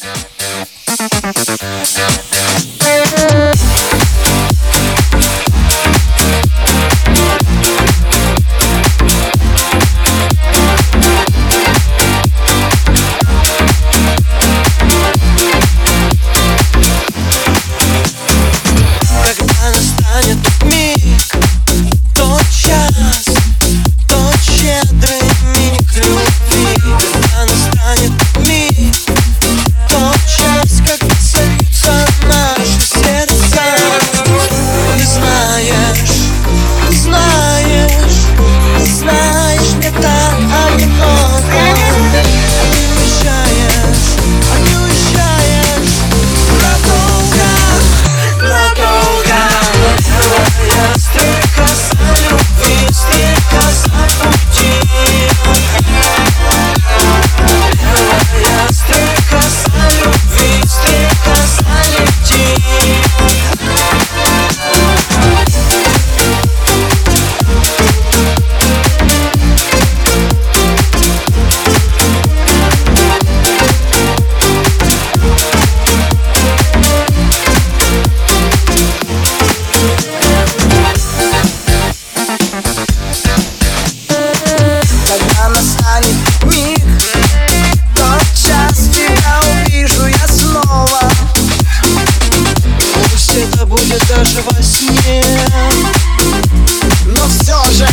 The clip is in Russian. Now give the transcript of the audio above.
Thanks. будет даже во сне. Но все же